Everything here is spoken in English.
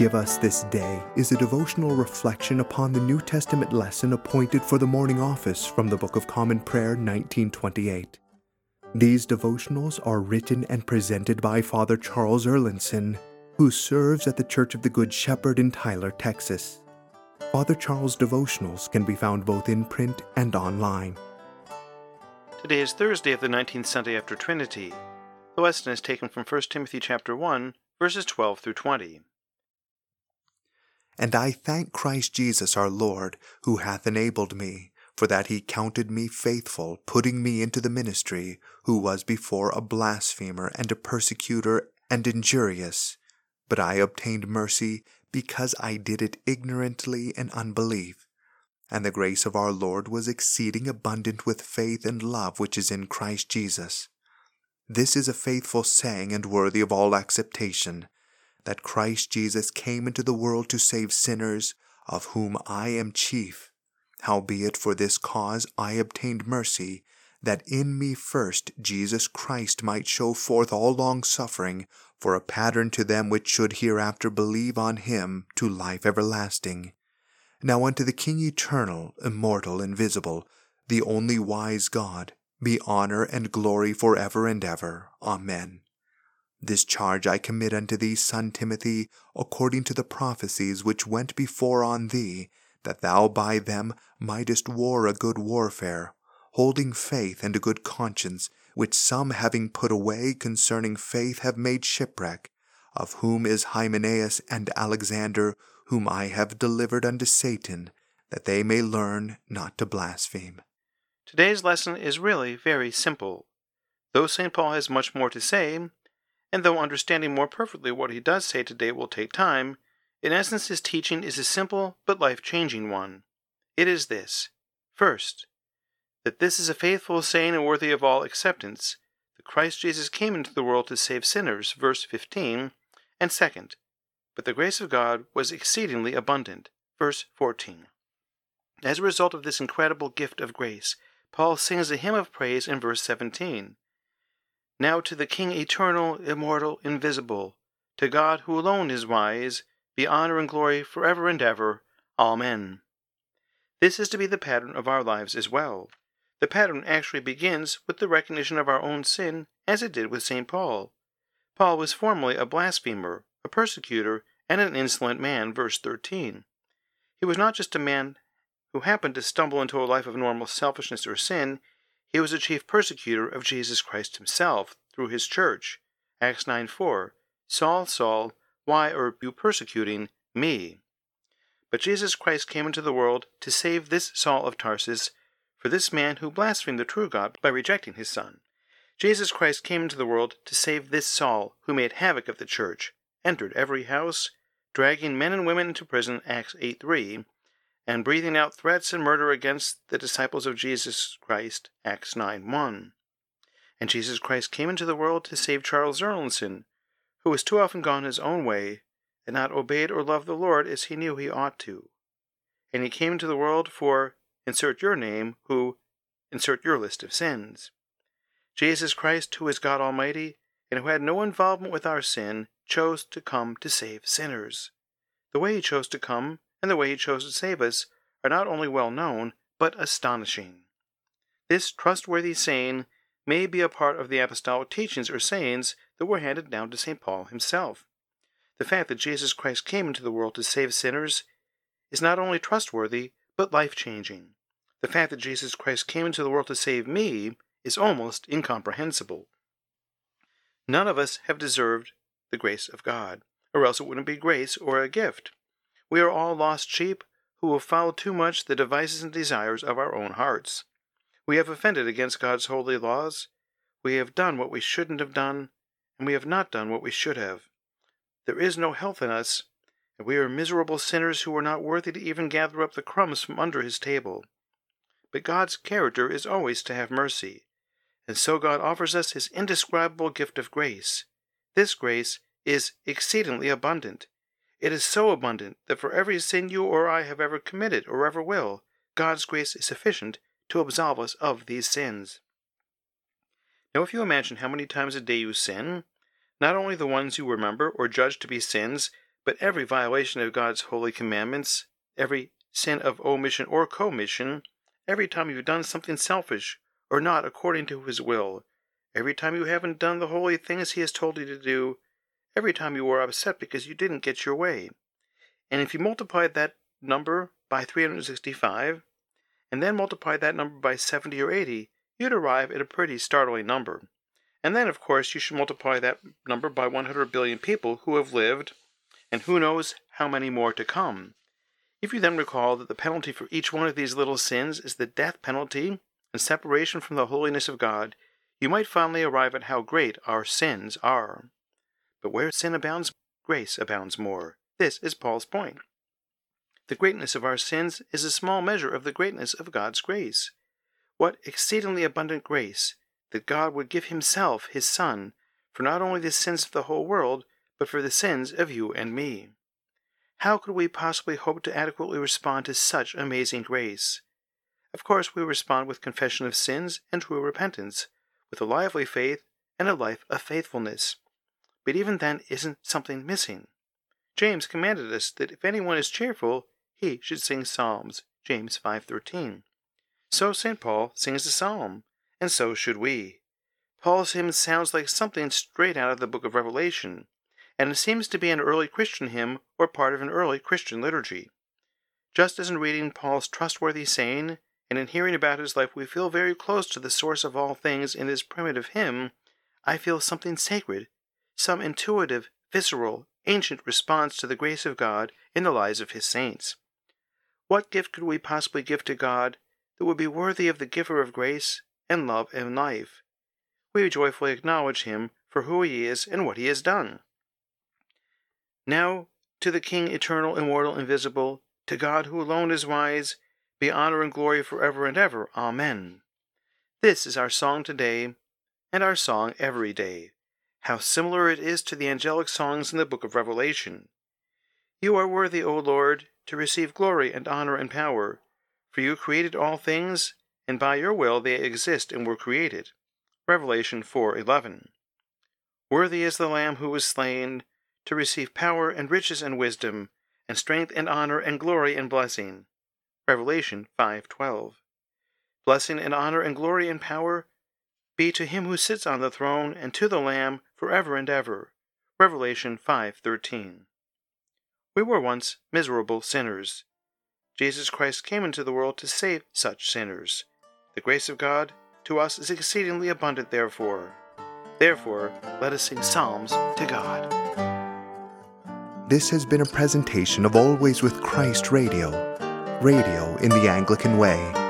give us this day is a devotional reflection upon the New Testament lesson appointed for the morning office from the Book of Common Prayer 1928. These devotionals are written and presented by Father Charles Erlandson, who serves at the Church of the Good Shepherd in Tyler, Texas. Father Charles' devotionals can be found both in print and online. Today is Thursday of the 19th Sunday after Trinity. The lesson is taken from 1 Timothy chapter 1, verses 12 through 20. And I thank Christ Jesus our Lord, who hath enabled me, for that he counted me faithful, putting me into the ministry, who was before a blasphemer and a persecutor and injurious. But I obtained mercy, because I did it ignorantly in unbelief. And the grace of our Lord was exceeding abundant with faith and love which is in Christ Jesus. This is a faithful saying and worthy of all acceptation that Christ Jesus came into the world to save sinners, of whom I am chief. Howbeit for this cause I obtained mercy, that in me first Jesus Christ might show forth all long suffering, for a pattern to them which should hereafter believe on him to life everlasting. Now unto the King eternal, immortal, invisible, the only wise God, be honor and glory for ever and ever. Amen. This charge I commit unto thee, son Timothy, according to the prophecies which went before on thee, that thou by them mightest war a good warfare, holding faith and a good conscience, which some having put away concerning faith have made shipwreck, of whom is Hymenaeus and Alexander, whom I have delivered unto Satan, that they may learn not to blaspheme. Today's lesson is really very simple. Though St. Paul has much more to say, and though understanding more perfectly what he does say today will take time, in essence his teaching is a simple but life changing one. It is this first, that this is a faithful saying and worthy of all acceptance, that Christ Jesus came into the world to save sinners, verse 15, and second, but the grace of God was exceedingly abundant, verse 14. As a result of this incredible gift of grace, Paul sings a hymn of praise in verse 17. Now to the King eternal, immortal, invisible, to God who alone is wise, be honor and glory forever and ever. Amen. This is to be the pattern of our lives as well. The pattern actually begins with the recognition of our own sin, as it did with St. Paul. Paul was formerly a blasphemer, a persecutor, and an insolent man, verse 13. He was not just a man who happened to stumble into a life of normal selfishness or sin, he was a chief persecutor of Jesus Christ himself through his church. Acts 9 4. Saul, Saul, why are you persecuting me? But Jesus Christ came into the world to save this Saul of Tarsus, for this man who blasphemed the true God by rejecting his Son. Jesus Christ came into the world to save this Saul who made havoc of the church, entered every house, dragging men and women into prison, Acts 8 3, and breathing out threats and murder against the disciples of Jesus Christ, Acts 9 1. And Jesus Christ came into the world to save Charles Erlandson, who was too often gone his own way and not obeyed or loved the Lord as he knew he ought to. And he came into the world for insert your name, who insert your list of sins. Jesus Christ, who is God Almighty, and who had no involvement with our sin, chose to come to save sinners. The way he chose to come and the way he chose to save us are not only well known, but astonishing. This trustworthy saying may be a part of the apostolic teachings or sayings that were handed down to St. Paul himself. The fact that Jesus Christ came into the world to save sinners is not only trustworthy, but life changing. The fact that Jesus Christ came into the world to save me is almost incomprehensible. None of us have deserved the grace of God, or else it wouldn't be grace or a gift. We are all lost sheep who have followed too much the devices and desires of our own hearts. We have offended against God's holy laws. We have done what we shouldn't have done, and we have not done what we should have. There is no health in us, and we are miserable sinners who are not worthy to even gather up the crumbs from under his table. But God's character is always to have mercy, and so God offers us his indescribable gift of grace. This grace is exceedingly abundant. It is so abundant that for every sin you or I have ever committed or ever will, God's grace is sufficient to absolve us of these sins. Now, if you imagine how many times a day you sin, not only the ones you remember or judge to be sins, But every violation of God's holy commandments, every sin of omission or commission, every time you've done something selfish or not according to His will, every time you haven't done the holy things He has told you to do, every time you were upset because you didn't get your way. And if you multiplied that number by 365, and then multiply that number by 70 or 80, you'd arrive at a pretty startling number. And then, of course, you should multiply that number by 100 billion people who have lived, and who knows how many more to come. If you then recall that the penalty for each one of these little sins is the death penalty and separation from the holiness of God, you might finally arrive at how great our sins are. But where sin abounds, grace abounds more. This is Paul's point. The greatness of our sins is a small measure of the greatness of God's grace. What exceedingly abundant grace that God would give Himself, His Son, for not only the sins of the whole world, but for the sins of you and me. How could we possibly hope to adequately respond to such amazing grace? Of course, we respond with confession of sins and true repentance, with a lively faith and a life of faithfulness. But even then, isn't something missing? James commanded us that if anyone is cheerful, he should sing psalms. James 5:13. So St. Paul sings a psalm, and so should we. Paul's hymn sounds like something straight out of the book of Revelation, and it seems to be an early Christian hymn or part of an early Christian liturgy. Just as in reading Paul's trustworthy saying and in hearing about his life we feel very close to the source of all things in this primitive hymn, I feel something sacred, some intuitive, visceral, ancient response to the grace of God in the lives of his saints. What gift could we possibly give to God that would be worthy of the giver of grace and love and life? We joyfully acknowledge him for who he is and what he has done. Now, to the King eternal, immortal, invisible, to God who alone is wise, be honor and glory forever and ever. Amen. This is our song today, and our song every day. How similar it is to the angelic songs in the book of Revelation. You are worthy, O Lord, to receive glory and honor and power, for you created all things, and by your will they exist and were created. Revelation 4:11. Worthy is the Lamb who was slain to receive power and riches and wisdom, and strength and honor and glory and blessing. Revelation 5:12. Blessing and honor and glory and power be to him who sits on the throne and to the Lamb forever and ever. Revelation 5:13. We were once miserable sinners. Jesus Christ came into the world to save such sinners. The grace of God to us is exceedingly abundant therefore. Therefore, let us sing psalms to God. This has been a presentation of Always with Christ Radio, radio in the Anglican way.